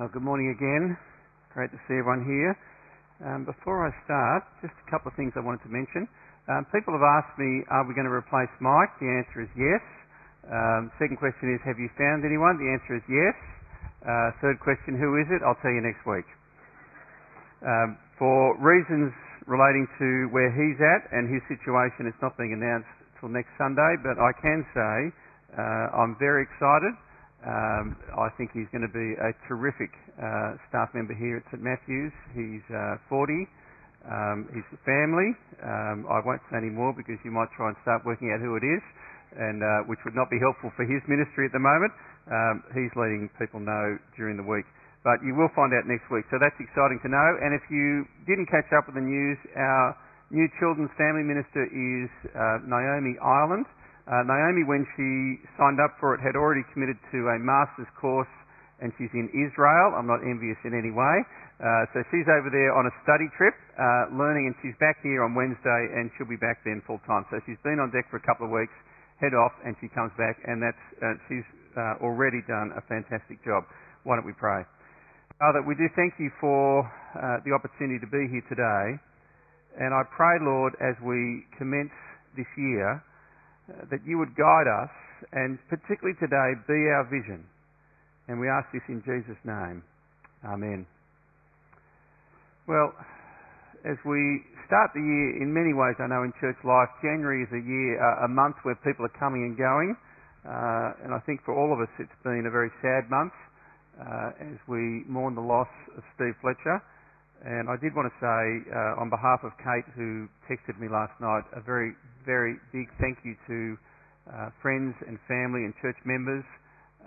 Oh, good morning again. Great to see everyone here. Um, before I start, just a couple of things I wanted to mention. Um, people have asked me, are we going to replace Mike? The answer is yes. Um, second question is, have you found anyone? The answer is yes. Uh, third question, who is it? I'll tell you next week. Um, for reasons relating to where he's at and his situation, it's not being announced till next Sunday, but I can say uh, I'm very excited. Um, I think he's going to be a terrific uh, staff member here at St Matthew's. He's uh, 40. Um, his family. Um, I won't say any more because you might try and start working out who it is, and uh, which would not be helpful for his ministry at the moment. Um, he's letting people know during the week, but you will find out next week. So that's exciting to know. And if you didn't catch up with the news, our new children's family minister is uh, Naomi Ireland. Uh, Naomi, when she signed up for it, had already committed to a master's course, and she's in Israel. I'm not envious in any way. Uh, so she's over there on a study trip, uh, learning, and she's back here on Wednesday, and she'll be back then full time. So she's been on deck for a couple of weeks, head off, and she comes back, and that's uh, she's uh, already done a fantastic job. Why don't we pray? Father, we do thank you for uh, the opportunity to be here today, and I pray, Lord, as we commence this year that you would guide us and particularly today be our vision. And we ask this in Jesus' name. Amen. Well, as we start the year, in many ways, I know in church life, January is a year, uh, a month where people are coming and going. Uh, and I think for all of us, it's been a very sad month uh, as we mourn the loss of Steve Fletcher. And I did want to say, uh, on behalf of Kate, who texted me last night, a very, very big thank you to uh, friends and family and church members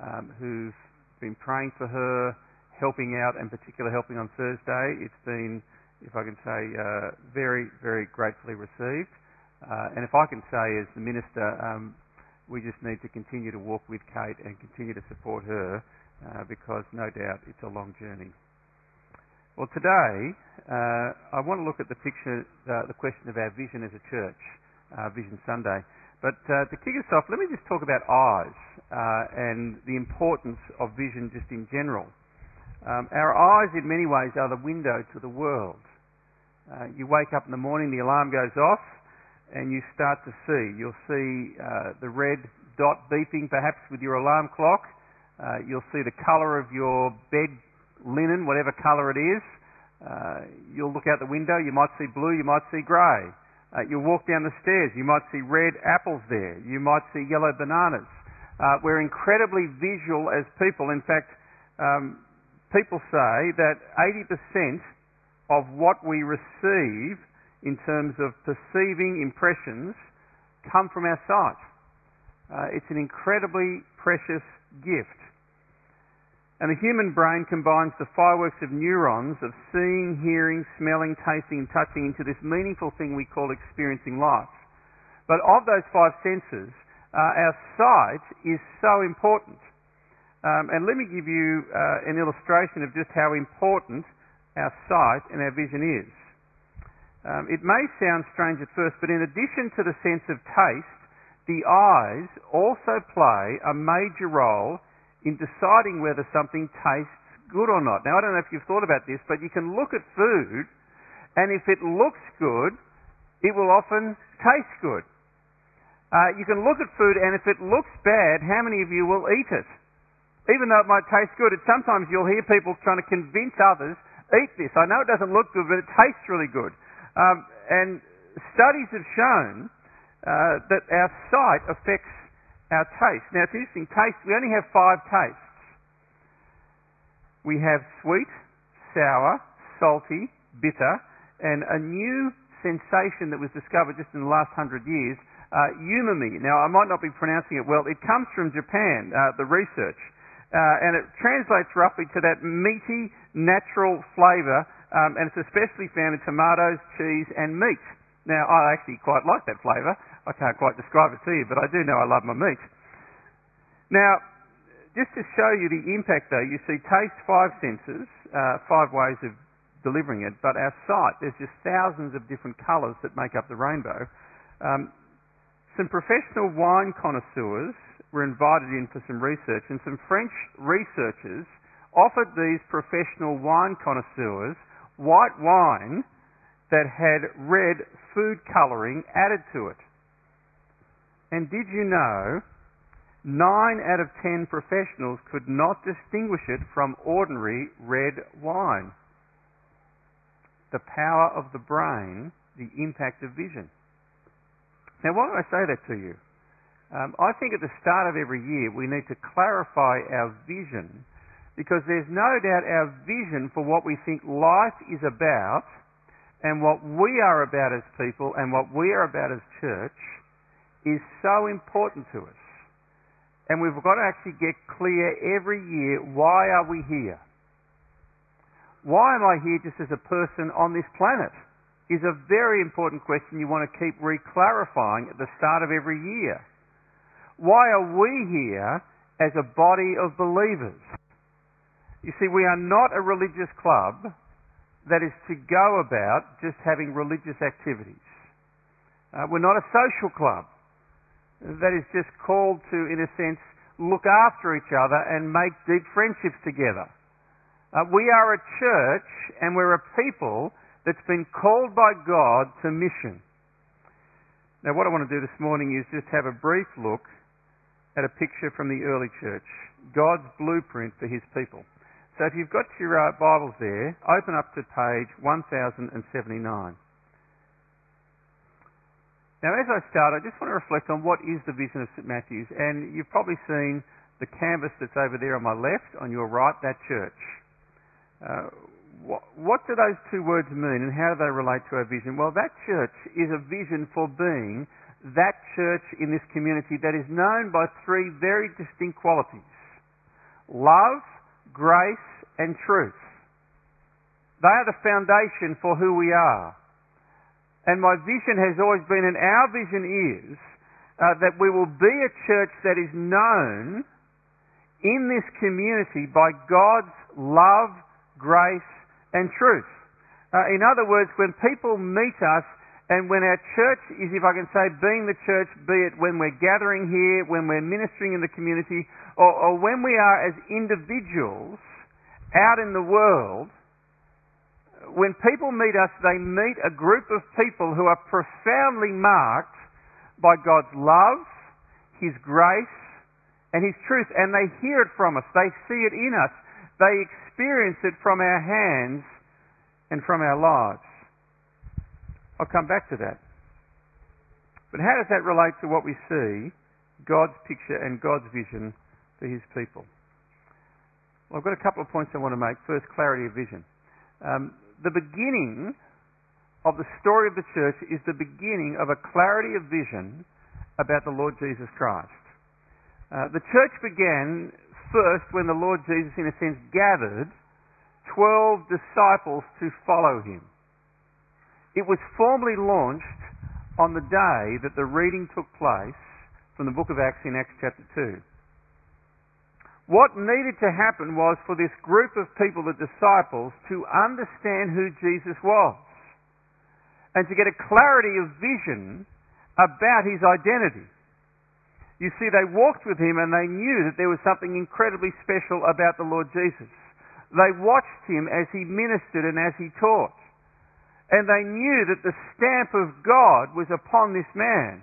um, who've been praying for her, helping out, and particularly helping on Thursday. It's been, if I can say, uh, very, very gratefully received. Uh, and if I can say, as the minister, um, we just need to continue to walk with Kate and continue to support her uh, because no doubt it's a long journey. Well, today uh, I want to look at the picture, uh, the question of our vision as a church, uh, Vision Sunday. But uh, to kick us off, let me just talk about eyes uh, and the importance of vision just in general. Um, our eyes, in many ways, are the window to the world. Uh, you wake up in the morning, the alarm goes off, and you start to see. You'll see the red dot beeping, perhaps with your alarm clock. you'll see the colour of your bed linen, whatever colour it is. Uh, you'll look out the window, you might see blue, you might see grey. Uh, you'll walk down the stairs, you might see red apples there, you might see yellow bananas. Uh, we're incredibly visual as people. In fact, um, people say that 80% of what we receive in terms of perceiving impressions come from our sight. Uh, it's an incredibly precious gift. And the human brain combines the fireworks of neurons of seeing, hearing, smelling, tasting, and touching into this meaningful thing we call experiencing life. But of those five senses, uh, our sight is so important. Um, and let me give you uh, an illustration of just how important our sight and our vision is. Um, it may sound strange at first, but in addition to the sense of taste, the eyes also play a major role in deciding whether something tastes good or not. Now, I don't know if you've thought about this, but you can look at food, and if it looks good, it will often taste good. Uh, you can look at food, and if it looks bad, how many of you will eat it? Even though it might taste good, sometimes you'll hear people trying to convince others, eat this. I know it doesn't look good, but it tastes really good. Um, and studies have shown uh, that our sight affects our taste. Now it's interesting, taste, we only have five tastes. We have sweet, sour, salty, bitter, and a new sensation that was discovered just in the last hundred years, uh, umami. Now I might not be pronouncing it well. It comes from Japan, uh, the research. Uh, and it translates roughly to that meaty, natural flavour, um, and it's especially found in tomatoes, cheese, and meat. Now, I actually quite like that flavour. I can't quite describe it to you, but I do know I love my meat. Now, just to show you the impact though, you see taste, five senses, uh, five ways of delivering it, but our sight, there's just thousands of different colours that make up the rainbow. Um, some professional wine connoisseurs were invited in for some research, and some French researchers offered these professional wine connoisseurs white wine that had red food colouring added to it. And did you know nine out of ten professionals could not distinguish it from ordinary red wine? The power of the brain, the impact of vision. Now, why do I say that to you? Um, I think at the start of every year we need to clarify our vision because there's no doubt our vision for what we think life is about and what we are about as people and what we are about as church is so important to us. And we've got to actually get clear every year why are we here? Why am I here just as a person on this planet? Is a very important question you want to keep re-clarifying at the start of every year. Why are we here as a body of believers? You see, we are not a religious club that is to go about just having religious activities. Uh, we're not a social club that is just called to, in a sense, look after each other and make deep friendships together. Uh, we are a church and we're a people that's been called by God to mission. Now, what I want to do this morning is just have a brief look at a picture from the early church, God's blueprint for his people. So if you've got your uh, Bibles there, open up to page 1079. Now, as I start, I just want to reflect on what is the vision of St Matthew's. And you've probably seen the canvas that's over there on my left, on your right, that church. Uh, what, what do those two words mean and how do they relate to our vision? Well, that church is a vision for being that church in this community that is known by three very distinct qualities love, grace, and truth. They are the foundation for who we are. And my vision has always been, and our vision is, uh, that we will be a church that is known in this community by God's love, grace, and truth. Uh, in other words, when people meet us, and when our church is, if I can say, being the church, be it when we're gathering here, when we're ministering in the community, or, or when we are as individuals out in the world, when people meet us, they meet a group of people who are profoundly marked by God's love, His grace, and His truth. And they hear it from us. They see it in us. They experience it from our hands and from our lives. I'll come back to that. But how does that relate to what we see, God's picture and God's vision for his people? Well, I've got a couple of points I want to make. First, clarity of vision. Um, the beginning of the story of the church is the beginning of a clarity of vision about the Lord Jesus Christ. Uh, the church began first when the Lord Jesus, in a sense, gathered 12 disciples to follow him. It was formally launched on the day that the reading took place from the book of Acts in Acts chapter 2. What needed to happen was for this group of people, the disciples, to understand who Jesus was and to get a clarity of vision about his identity. You see, they walked with him and they knew that there was something incredibly special about the Lord Jesus. They watched him as he ministered and as he taught and they knew that the stamp of God was upon this man.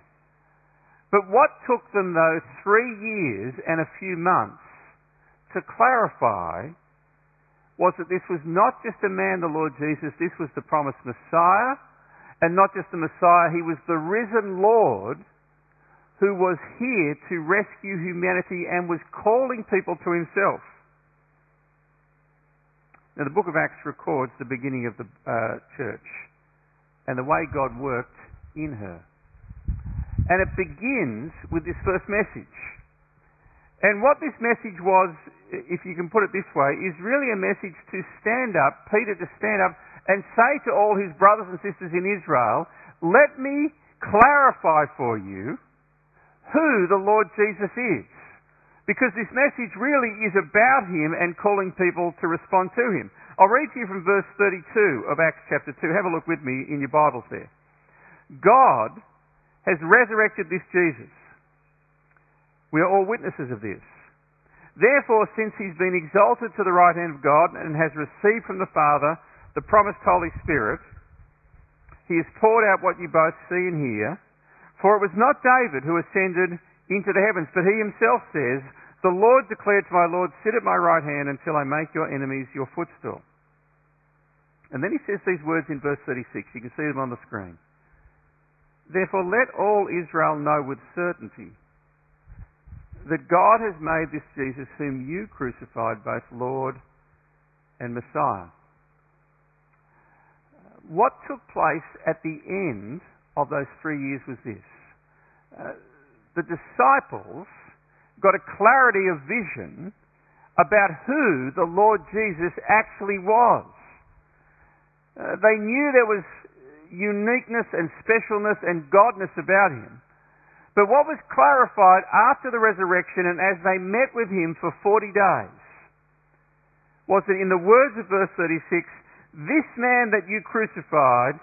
But what took them, though, three years and a few months to clarify was that this was not just a man, the Lord Jesus, this was the promised Messiah, and not just the Messiah, he was the risen Lord who was here to rescue humanity and was calling people to himself. Now, the book of Acts records the beginning of the uh, church and the way God worked in her. And it begins with this first message. And what this message was, if you can put it this way, is really a message to stand up, Peter to stand up and say to all his brothers and sisters in Israel, let me clarify for you who the Lord Jesus is. Because this message really is about him and calling people to respond to him. I'll read to you from verse 32 of Acts chapter 2. Have a look with me in your Bibles there. God has resurrected this Jesus. We are all witnesses of this. Therefore, since he's been exalted to the right hand of God and has received from the Father the promised Holy Spirit, he has poured out what you both see and hear. For it was not David who ascended into the heavens, but he himself says, The Lord declared to my Lord, Sit at my right hand until I make your enemies your footstool. And then he says these words in verse 36. You can see them on the screen. Therefore, let all Israel know with certainty that God has made this Jesus, whom you crucified, both Lord and Messiah. What took place at the end of those three years was this. Uh, the disciples got a clarity of vision about who the Lord Jesus actually was. Uh, they knew there was uniqueness and specialness and godness about him. But what was clarified after the resurrection and as they met with him for 40 days was that in the words of verse 36, this man that you crucified,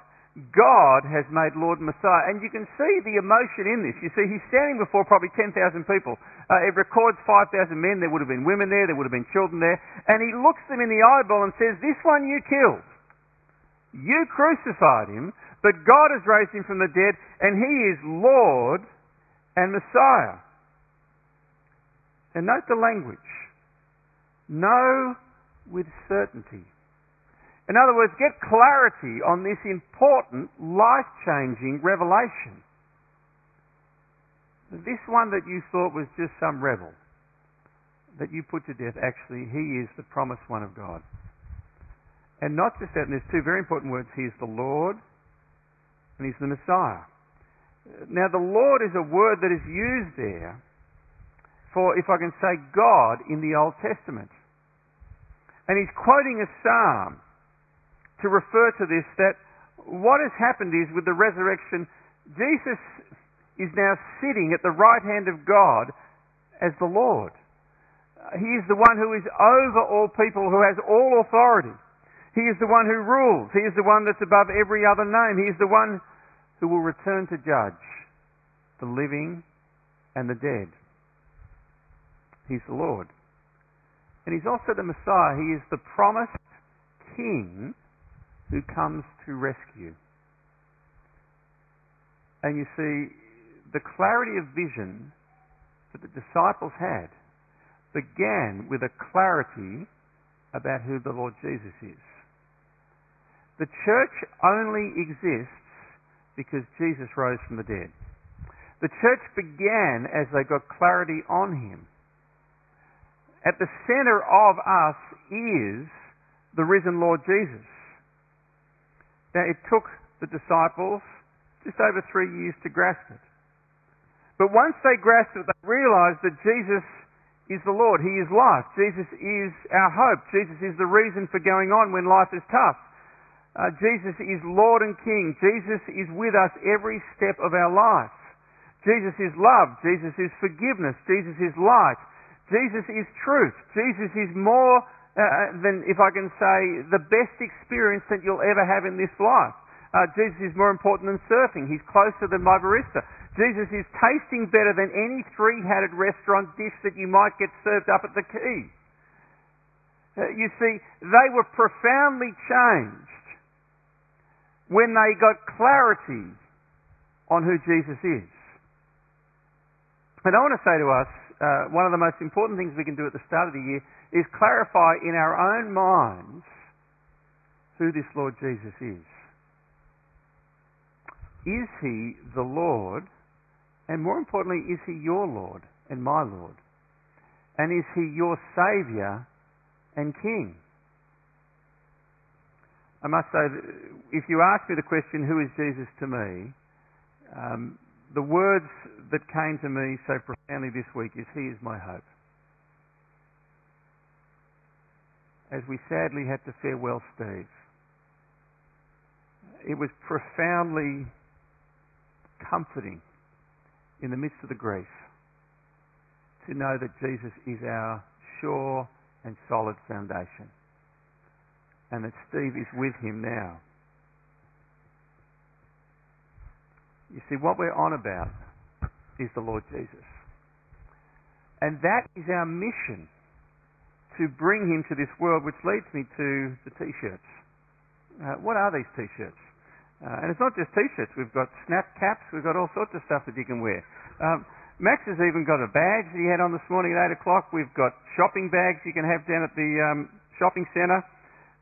God has made Lord and Messiah. And you can see the emotion in this. You see, he's standing before probably 10,000 people. Uh, it records 5,000 men. There would have been women there. There would have been children there. And he looks them in the eyeball and says, This one you killed. You crucified him, but God has raised him from the dead, and he is Lord and Messiah. And note the language. Know with certainty. In other words, get clarity on this important, life changing revelation. This one that you thought was just some rebel that you put to death, actually, he is the promised one of God. And not just that, and there's two very important words. He is the Lord and he's the Messiah. Now, the Lord is a word that is used there for, if I can say, God in the Old Testament. And he's quoting a psalm to refer to this that what has happened is with the resurrection, Jesus is now sitting at the right hand of God as the Lord. He is the one who is over all people, who has all authority. He is the one who rules. He is the one that's above every other name. He is the one who will return to judge the living and the dead. He's the Lord. And he's also the Messiah. He is the promised King who comes to rescue. And you see, the clarity of vision that the disciples had began with a clarity about who the Lord Jesus is. The church only exists because Jesus rose from the dead. The church began as they got clarity on him. At the center of us is the risen Lord Jesus. Now, it took the disciples just over three years to grasp it. But once they grasped it, they realized that Jesus is the Lord. He is life. Jesus is our hope. Jesus is the reason for going on when life is tough. Uh, Jesus is Lord and King. Jesus is with us every step of our life. Jesus is love. Jesus is forgiveness. Jesus is light. Jesus is truth. Jesus is more uh, uh, than, if I can say, the best experience that you'll ever have in this life. Uh, Jesus is more important than surfing. He's closer than my barista. Jesus is tasting better than any three-hatted restaurant dish that you might get served up at the quay. Uh, you see, they were profoundly changed when they got clarity on who Jesus is. And I want to say to us, uh, one of the most important things we can do at the start of the year is clarify in our own minds who this Lord Jesus is. Is he the Lord? And more importantly, is he your Lord and my Lord? And is he your Saviour and King? I must say, that if you ask me the question, who is Jesus to me? Um, the words that came to me so profoundly this week is, He is my hope. as we sadly had to farewell Steve. It was profoundly comforting in the midst of the grief to know that Jesus is our sure and solid foundation and that Steve is with him now. You see, what we're on about is the Lord Jesus. And that is our mission to bring him to this world, which leads me to the t-shirts. Uh, what are these t-shirts? Uh, and it's not just t-shirts. We've got snap caps. We've got all sorts of stuff that you can wear. Um, Max has even got a badge that he had on this morning at 8 o'clock. We've got shopping bags you can have down at the um, shopping centre.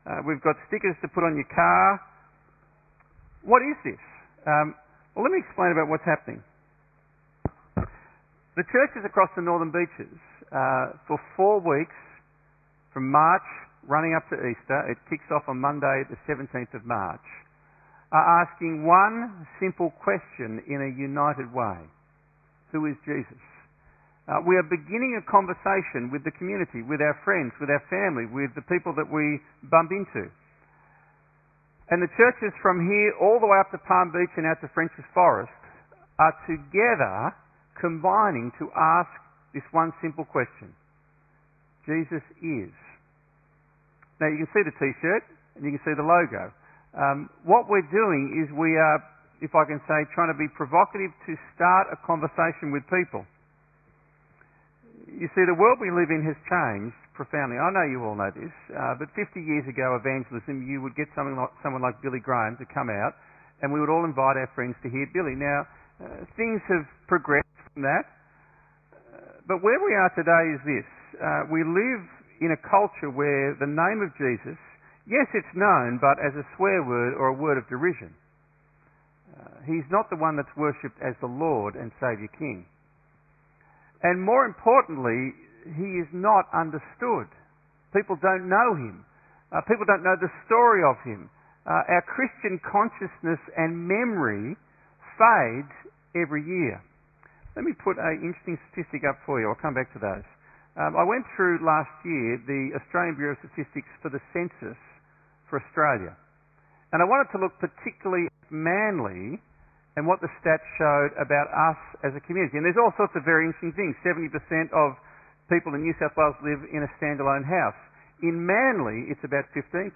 Uh, we've got stickers to put on your car. What is this? Um, well, let me explain about what's happening. The churches across the northern beaches, uh, for four weeks, from March running up to Easter, it kicks off on Monday, the 17th of March, are asking one simple question in a united way Who is Jesus? Uh, we are beginning a conversation with the community, with our friends, with our family, with the people that we bump into. And the churches from here all the way up to Palm Beach and out to Frenchs Forest are together combining to ask this one simple question Jesus is. Now you can see the t shirt and you can see the logo. Um, what we're doing is we are, if I can say, trying to be provocative to start a conversation with people. You see, the world we live in has changed profoundly. I know you all know this, uh, but 50 years ago, evangelism, you would get something like, someone like Billy Graham to come out, and we would all invite our friends to hear Billy. Now, uh, things have progressed from that, uh, but where we are today is this. Uh, we live in a culture where the name of Jesus Yes, it's known, but as a swear word or a word of derision. Uh, he's not the one that's worshipped as the Lord and Saviour King. And more importantly, he is not understood. People don't know him. Uh, people don't know the story of him. Uh, our Christian consciousness and memory fades every year. Let me put an interesting statistic up for you. I'll come back to those. Um, I went through last year the Australian Bureau of Statistics for the census for Australia. And I wanted to look particularly at Manly and what the stats showed about us as a community. And there's all sorts of very interesting things. 70% of people in New South Wales live in a standalone house. In Manly, it's about 15%.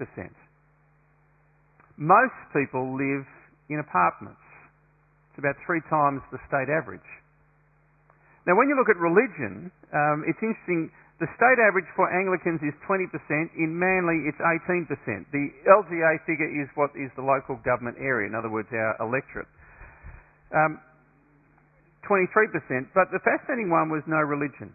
Most people live in apartments. It's about three times the state average. Now, when you look at religion, um, it's interesting. The state average for Anglicans is 20%. In Manly, it's 18%. The LGA figure is what is the local government area, in other words, our electorate. Um, 23%. But the fascinating one was no religion.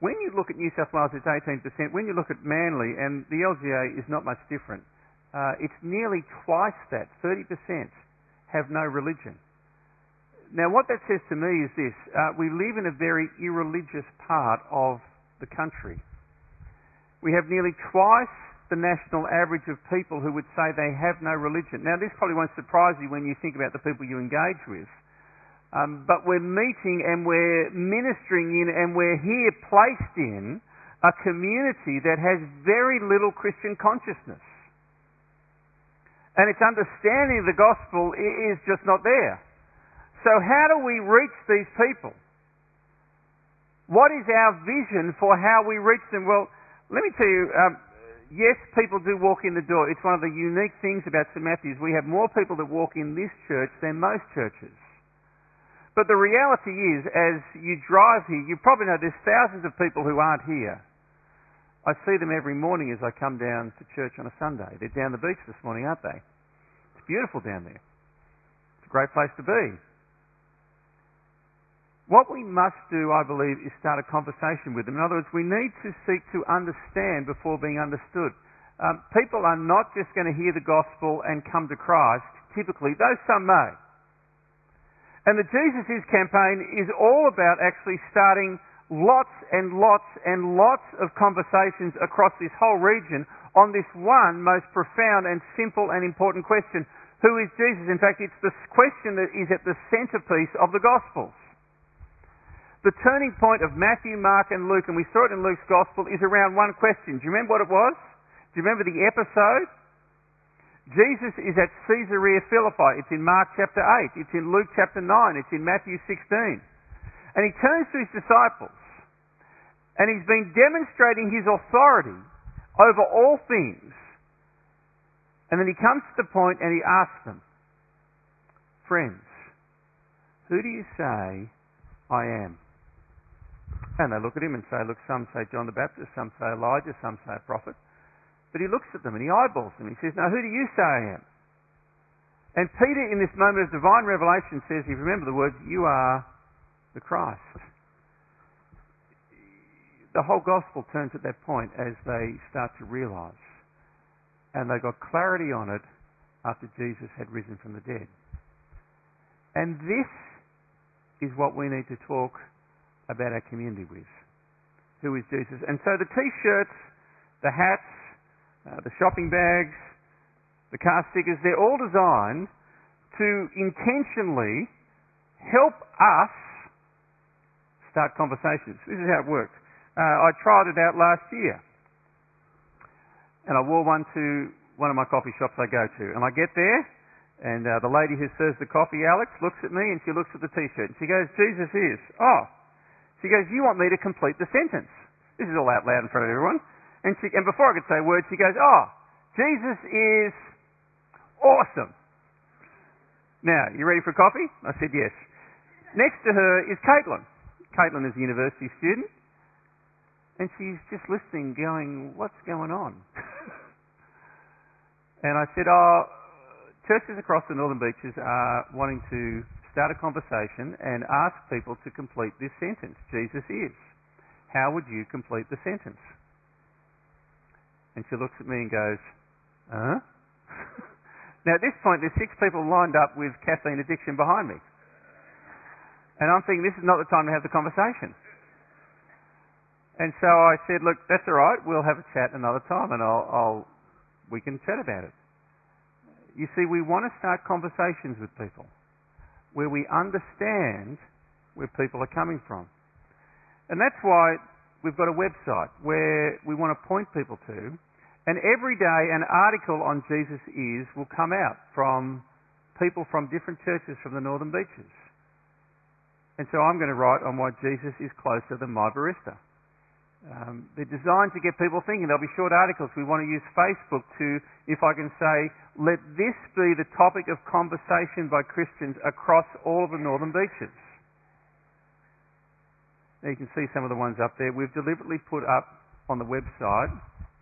When you look at New South Wales, it's 18%. When you look at Manly, and the LGA is not much different, uh, it's nearly twice that. 30% have no religion. Now, what that says to me is this uh, we live in a very irreligious part of the country. We have nearly twice the national average of people who would say they have no religion. Now, this probably won't surprise you when you think about the people you engage with. Um, but we're meeting and we're ministering in and we're here placed in a community that has very little Christian consciousness. And its understanding of the gospel is just not there. So, how do we reach these people? What is our vision for how we reach them? Well, let me tell you, um, yes, people do walk in the door. It's one of the unique things about St Matthew's. We have more people that walk in this church than most churches. But the reality is, as you drive here, you probably know there's thousands of people who aren't here. I see them every morning as I come down to church on a Sunday. They're down the beach this morning, aren't they? It's beautiful down there. It's a great place to be. What we must do, I believe, is start a conversation with them. In other words, we need to seek to understand before being understood. Um, people are not just going to hear the gospel and come to Christ, typically, though some may. And the Jesus Is campaign is all about actually starting lots and lots and lots of conversations across this whole region on this one most profound and simple and important question. Who is Jesus? In fact, it's this question that is at the centerpiece of the Gospels. The turning point of Matthew, Mark, and Luke, and we saw it in Luke's Gospel, is around one question. Do you remember what it was? Do you remember the episode? Jesus is at Caesarea Philippi. It's in Mark chapter 8. It's in Luke chapter 9. It's in Matthew 16. And he turns to his disciples and he's been demonstrating his authority over all things. And then he comes to the point and he asks them, Friends, who do you say I am? And they look at him and say, look, some say John the Baptist, some say Elijah, some say a prophet. But he looks at them and he eyeballs them. He says, now who do you say I am? And Peter, in this moment of divine revelation, says, if you remember the words, you are the Christ. The whole gospel turns at that point as they start to realise. And they got clarity on it after Jesus had risen from the dead. And this is what we need to talk about our community with. Who is Jesus? And so the t-shirts, the hats, uh, the shopping bags, the car stickers, they're all designed to intentionally help us start conversations. This is how it works. Uh, I tried it out last year. And I wore one to one of my coffee shops I go to. And I get there, and uh, the lady who serves the coffee, Alex, looks at me and she looks at the t-shirt and she goes, Jesus is. Oh. She goes, you want me to complete the sentence. This is all out loud in front of everyone. And, she, and before I could say words, she goes, oh, Jesus is awesome. Now, you ready for coffee? I said yes. Next to her is Caitlin. Caitlin is a university student. And she's just listening, going, what's going on? and I said, oh, churches across the Northern Beaches are wanting to start a conversation and ask people to complete this sentence Jesus is. How would you complete the sentence? And she looks at me and goes, Huh? now at this point, there's six people lined up with caffeine addiction behind me. And I'm thinking, this is not the time to have the conversation. And so I said, look, that's all right. We'll have a chat another time, and I'll, I'll we can chat about it. You see, we want to start conversations with people where we understand where people are coming from. And that's why we've got a website where we want to point people to. And every day an article on Jesus is will come out from people from different churches from the Northern Beaches. And so I'm going to write on why Jesus is closer than my barista. Um, they're designed to get people thinking. There'll be short articles. We want to use Facebook to, if I can say, let this be the topic of conversation by Christians across all of the northern beaches. Now you can see some of the ones up there. We've deliberately put up on the website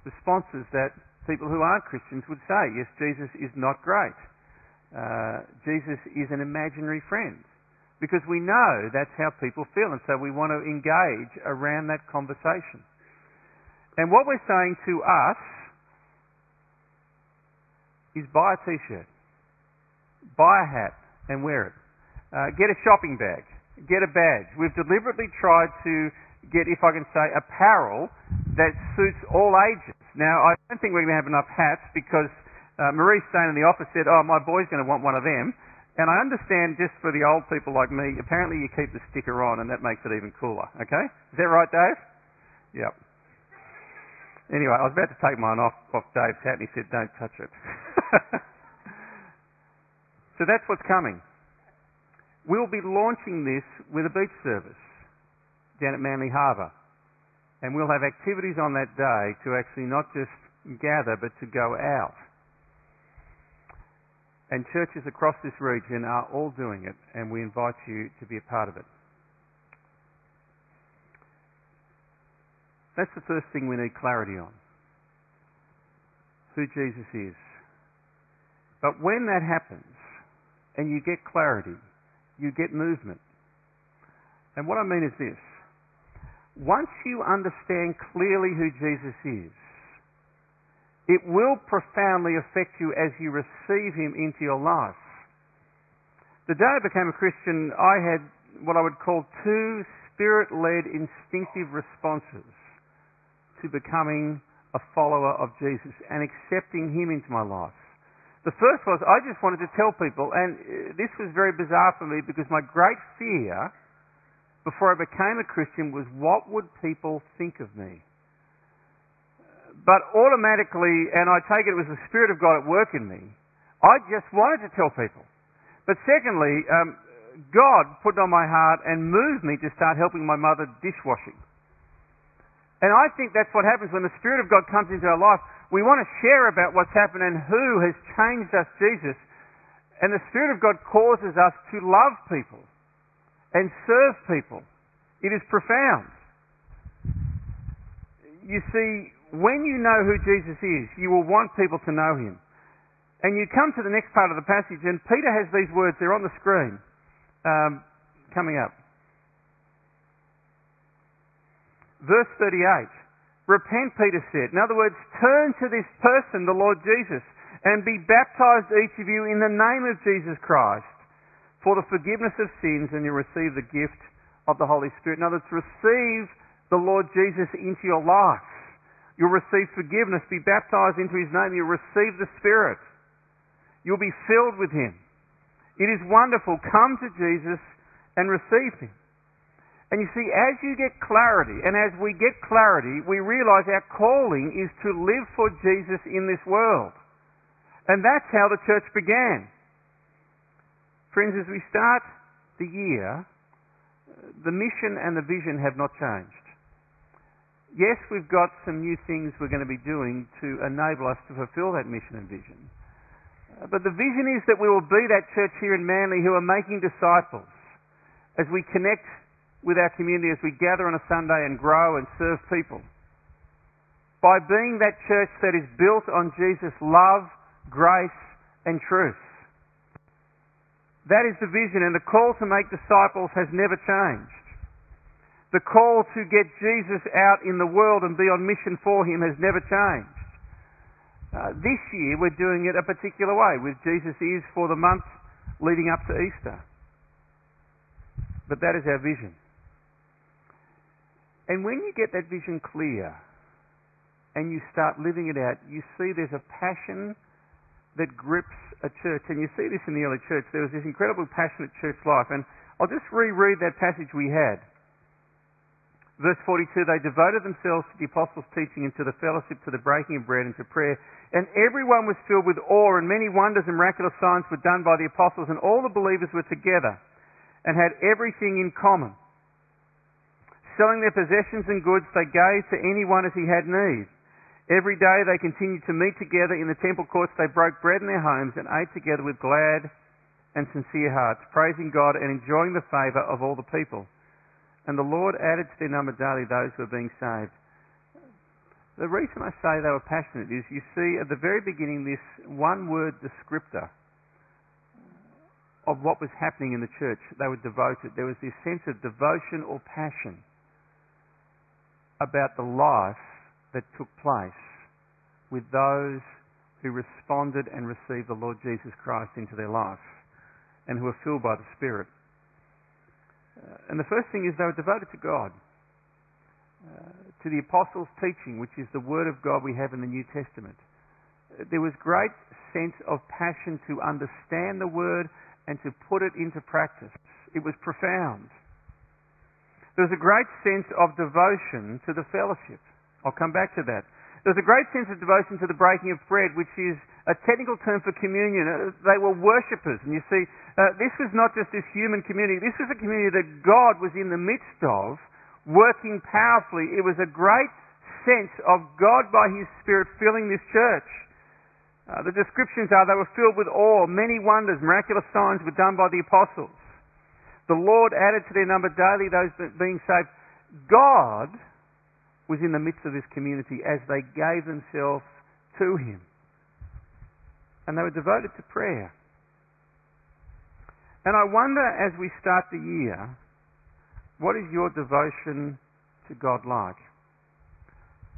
responses that people who aren't Christians would say. Yes, Jesus is not great. Uh, Jesus is an imaginary friend because we know that's how people feel, and so we want to engage around that conversation. And what we're saying to us is buy a t-shirt, buy a hat and wear it. Uh, get a shopping bag, get a badge. We've deliberately tried to get, if I can say, apparel that suits all ages. Now, I don't think we're going to have enough hats because uh, Marie Stone in the office said, oh, my boy's going to want one of them. And I understand just for the old people like me, apparently you keep the sticker on and that makes it even cooler. Okay? Is that right, Dave? Yep. Anyway, I was about to take mine off, off Dave's hat and he said, don't touch it. so that's what's coming. We'll be launching this with a beach service down at Manly Harbour. And we'll have activities on that day to actually not just gather but to go out. And churches across this region are all doing it, and we invite you to be a part of it. That's the first thing we need clarity on who Jesus is. But when that happens, and you get clarity, you get movement. And what I mean is this once you understand clearly who Jesus is, it will profoundly affect you as you receive Him into your life. The day I became a Christian, I had what I would call two spirit led instinctive responses to becoming a follower of Jesus and accepting Him into my life. The first was I just wanted to tell people, and uh, this was very bizarre for me because my great fear before I became a Christian was what would people think of me? But automatically, and I take it was the Spirit of God at work in me, I just wanted to tell people. But secondly, um, God put it on my heart and moved me to start helping my mother dishwashing. And I think that's what happens when the Spirit of God comes into our life. We want to share about what's happened and who has changed us, Jesus. And the Spirit of God causes us to love people and serve people. It is profound. you see, when you know who Jesus is, you will want people to know him. And you come to the next part of the passage, and Peter has these words, they're on the screen, um, coming up. Verse 38. Repent, Peter said. In other words, turn to this person, the Lord Jesus, and be baptized, each of you, in the name of Jesus Christ for the forgiveness of sins, and you receive the gift of the Holy Spirit. In other words, receive the Lord Jesus into your life. You'll receive forgiveness, be baptized into His name, you'll receive the Spirit. You'll be filled with Him. It is wonderful. Come to Jesus and receive Him. And you see, as you get clarity, and as we get clarity, we realize our calling is to live for Jesus in this world. And that's how the church began. Friends, as we start the year, the mission and the vision have not changed. Yes, we've got some new things we're going to be doing to enable us to fulfill that mission and vision. Uh, but the vision is that we will be that church here in Manly who are making disciples as we connect with our community as we gather on a Sunday and grow and serve people. By being that church that is built on Jesus' love, grace, and truth. That is the vision, and the call to make disciples has never changed. The call to get Jesus out in the world and be on mission for him has never changed. Uh, this year we're doing it a particular way, with Jesus is for the month leading up to Easter. But that is our vision. And when you get that vision clear and you start living it out, you see there's a passion that grips a church. And you see this in the early church. There was this incredibly passionate church life. And I'll just reread that passage we had. Verse 42, they devoted themselves to the apostles' teaching and to the fellowship, to the breaking of bread and to prayer. And everyone was filled with awe, and many wonders and miraculous signs were done by the apostles, and all the believers were together and had everything in common. Selling their possessions and goods, they gave to anyone as he had need. Every day they continued to meet together in the temple courts. They broke bread in their homes and ate together with glad and sincere hearts, praising God and enjoying the favour of all the people. And the Lord added to their number daily those who were being saved. The reason I say they were passionate is you see at the very beginning this one word descriptor of what was happening in the church. They were devoted. There was this sense of devotion or passion about the life that took place with those who responded and received the Lord Jesus Christ into their life and who were filled by the Spirit. Uh, and the first thing is they were devoted to God, uh, to the apostles' teaching, which is the Word of God we have in the New Testament. Uh, there was great sense of passion to understand the Word and to put it into practice. It was profound. There was a great sense of devotion to the fellowship. I'll come back to that. There was a great sense of devotion to the breaking of bread, which is a technical term for communion. Uh, they were worshippers. And you see, uh, this was not just this human community, this was a community that God was in the midst of, working powerfully. It was a great sense of God by His Spirit filling this church. Uh, the descriptions are they were filled with awe. Many wonders, miraculous signs were done by the apostles. The Lord added to their number daily those being saved. God was in the midst of this community as they gave themselves to Him. And they were devoted to prayer. And I wonder as we start the year, what is your devotion to God like?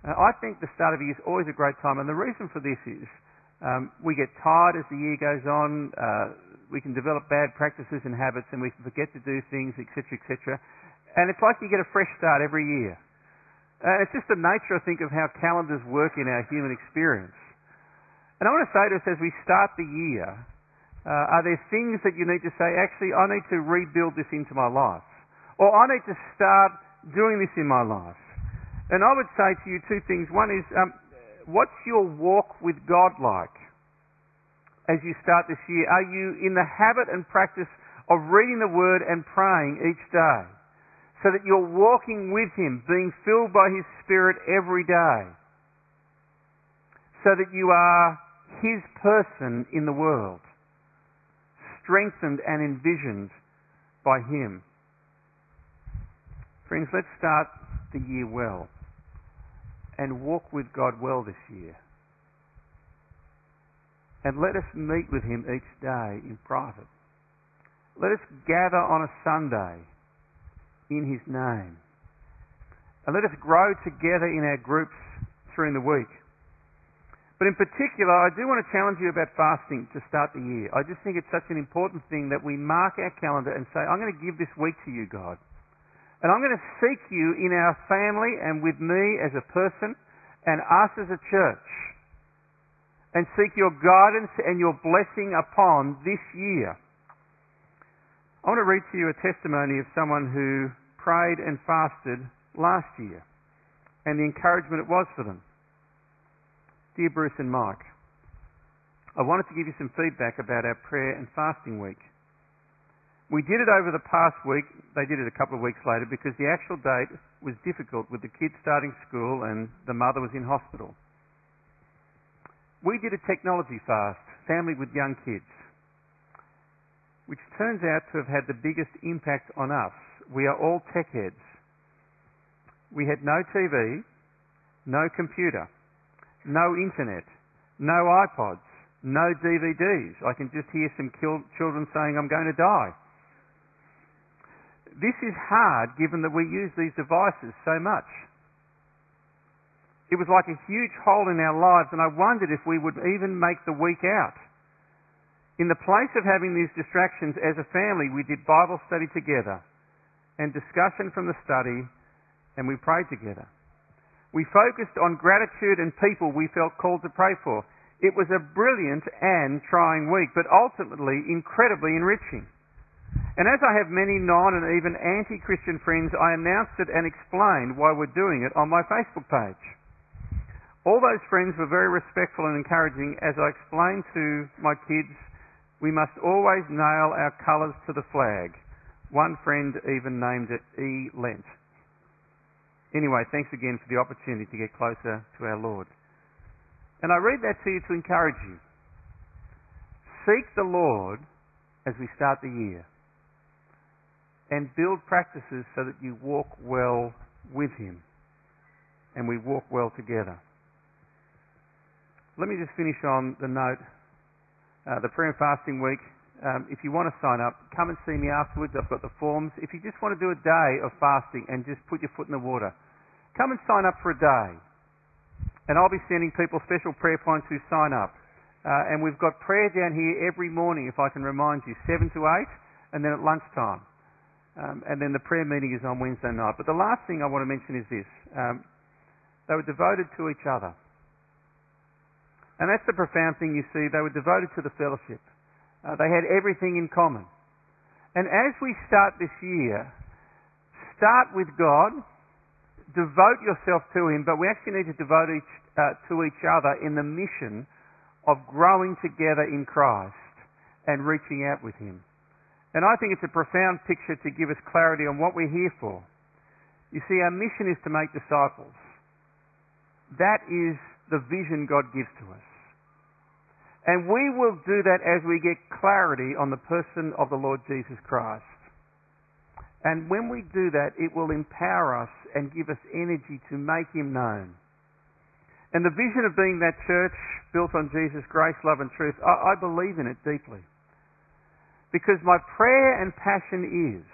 Uh, I think the start of the year is always a great time, and the reason for this is um, we get tired as the year goes on. Uh, we can develop bad practices and habits and we forget to do things, etc., etc. And it's like you get a fresh start every year. And it's just the nature, I think, of how calendars work in our human experience. And I want to say to us as we start the year, uh, are there things that you need to say, actually, I need to rebuild this into my life? Or I need to start doing this in my life? And I would say to you two things. One is, um, what's your walk with God like? as you start this year? Are you in the habit and practice of reading the Word and praying each day? So that you're walking with Him, being filled by His Spirit every day. So that you are His person in the world, strengthened and envisioned by Him. Friends, let's start the year well. and walk with God well this year. And let us meet with Him each day in private. Let us gather on a Sunday in His name. And let us grow together in our groups through the week. But in particular, I do want to challenge you about fasting to start the year. I just think it's such an important thing that we mark our calendar and say, I'm going to give this week to you, God. And I'm going to seek you in our family and with me as a person and us as a church. And seek your guidance and your blessing upon this year. I want to read to you a testimony of someone who prayed and fasted last year and the encouragement it was for them. Dear Bruce and Mike, I wanted to give you some feedback about our prayer and fasting week. We did it over the past week. They did it a couple of weeks later because the actual date was difficult with the kids starting school and the mother was in hospital. We did a technology fast, family with young kids, which turns out to have had the biggest impact on us. We are all tech heads. We had no TV, no computer no internet, no iPods, no DVDs. I can just hear some children saying, I'm going to die. This is hard given that we use these devices so much. It was like a huge hole in our lives, and I wondered if we would even make the week out. In the place of having these distractions as a family, we did Bible study together and discussion from the study, and we prayed together. We focused on gratitude and people we felt called to pray for. It was a brilliant and trying week, but ultimately incredibly enriching. And as I have many non and even anti Christian friends, I announced it and explained why we're doing it on my Facebook page. All those friends were very respectful and encouraging as I explained to my kids we must always nail our colours to the flag. One friend even named it E Lent. Anyway, thanks again for the opportunity to get closer to our Lord. And I read that to you to encourage you. Seek the Lord as we start the year and build practices so that you walk well with Him and we walk well together. Let me just finish on the note uh, the prayer and fasting week. Um, if you want to sign up, come and see me afterwards. I've got the forms. If you just want to do a day of fasting and just put your foot in the water, come and sign up for a day. And I'll be sending people special prayer points who sign up. Uh, and we've got prayer down here every morning, if I can remind you, 7 to 8, and then at lunchtime. Um, and then the prayer meeting is on Wednesday night. But the last thing I want to mention is this. Um, they were devoted to each other. And that's the profound thing you see. They were devoted to the fellowship. Uh, they had everything in common. And as we start this year, start with God, devote yourself to Him, but we actually need to devote each, uh, to each other in the mission of growing together in Christ and reaching out with Him. And I think it's a profound picture to give us clarity on what we're here for. You see, our mission is to make disciples. That is the vision God gives to us. And we will do that as we get clarity on the person of the Lord Jesus Christ. And when we do that, it will empower us and give us energy to make Him known. And the vision of being that church built on Jesus' grace, love, and truth, I, I believe in it deeply. Because my prayer and passion is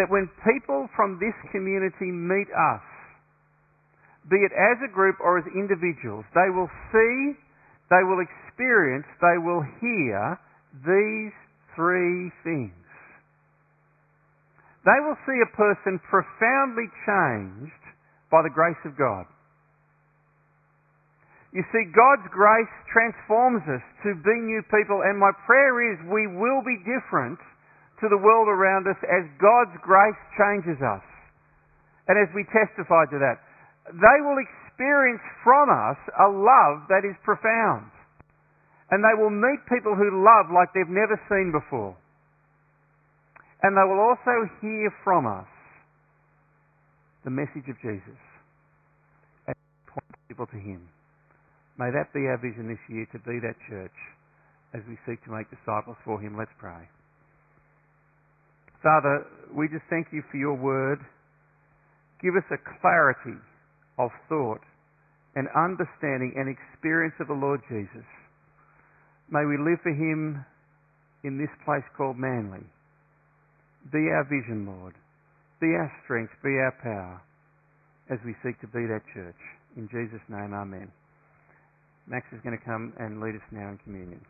that when people from this community meet us, be it as a group or as individuals, they will see they will experience, they will hear these three things. They will see a person profoundly changed by the grace of God. You see, God's grace transforms us to be new people, and my prayer is we will be different to the world around us as God's grace changes us. And as we testify to that, they will experience experience from us a love that is profound. And they will meet people who love like they've never seen before. And they will also hear from us the message of Jesus and point people to Him. May that be our vision this year to be that church as we seek to make disciples for Him. Let's pray. Father, we just thank you for your word. Give us a clarity of thought and understanding and experience of the Lord Jesus. May we live for Him in this place called Manly. Be our vision, Lord. Be our strength. Be our power as we seek to be that church. In Jesus' name, Amen. Max is going to come and lead us now in communion.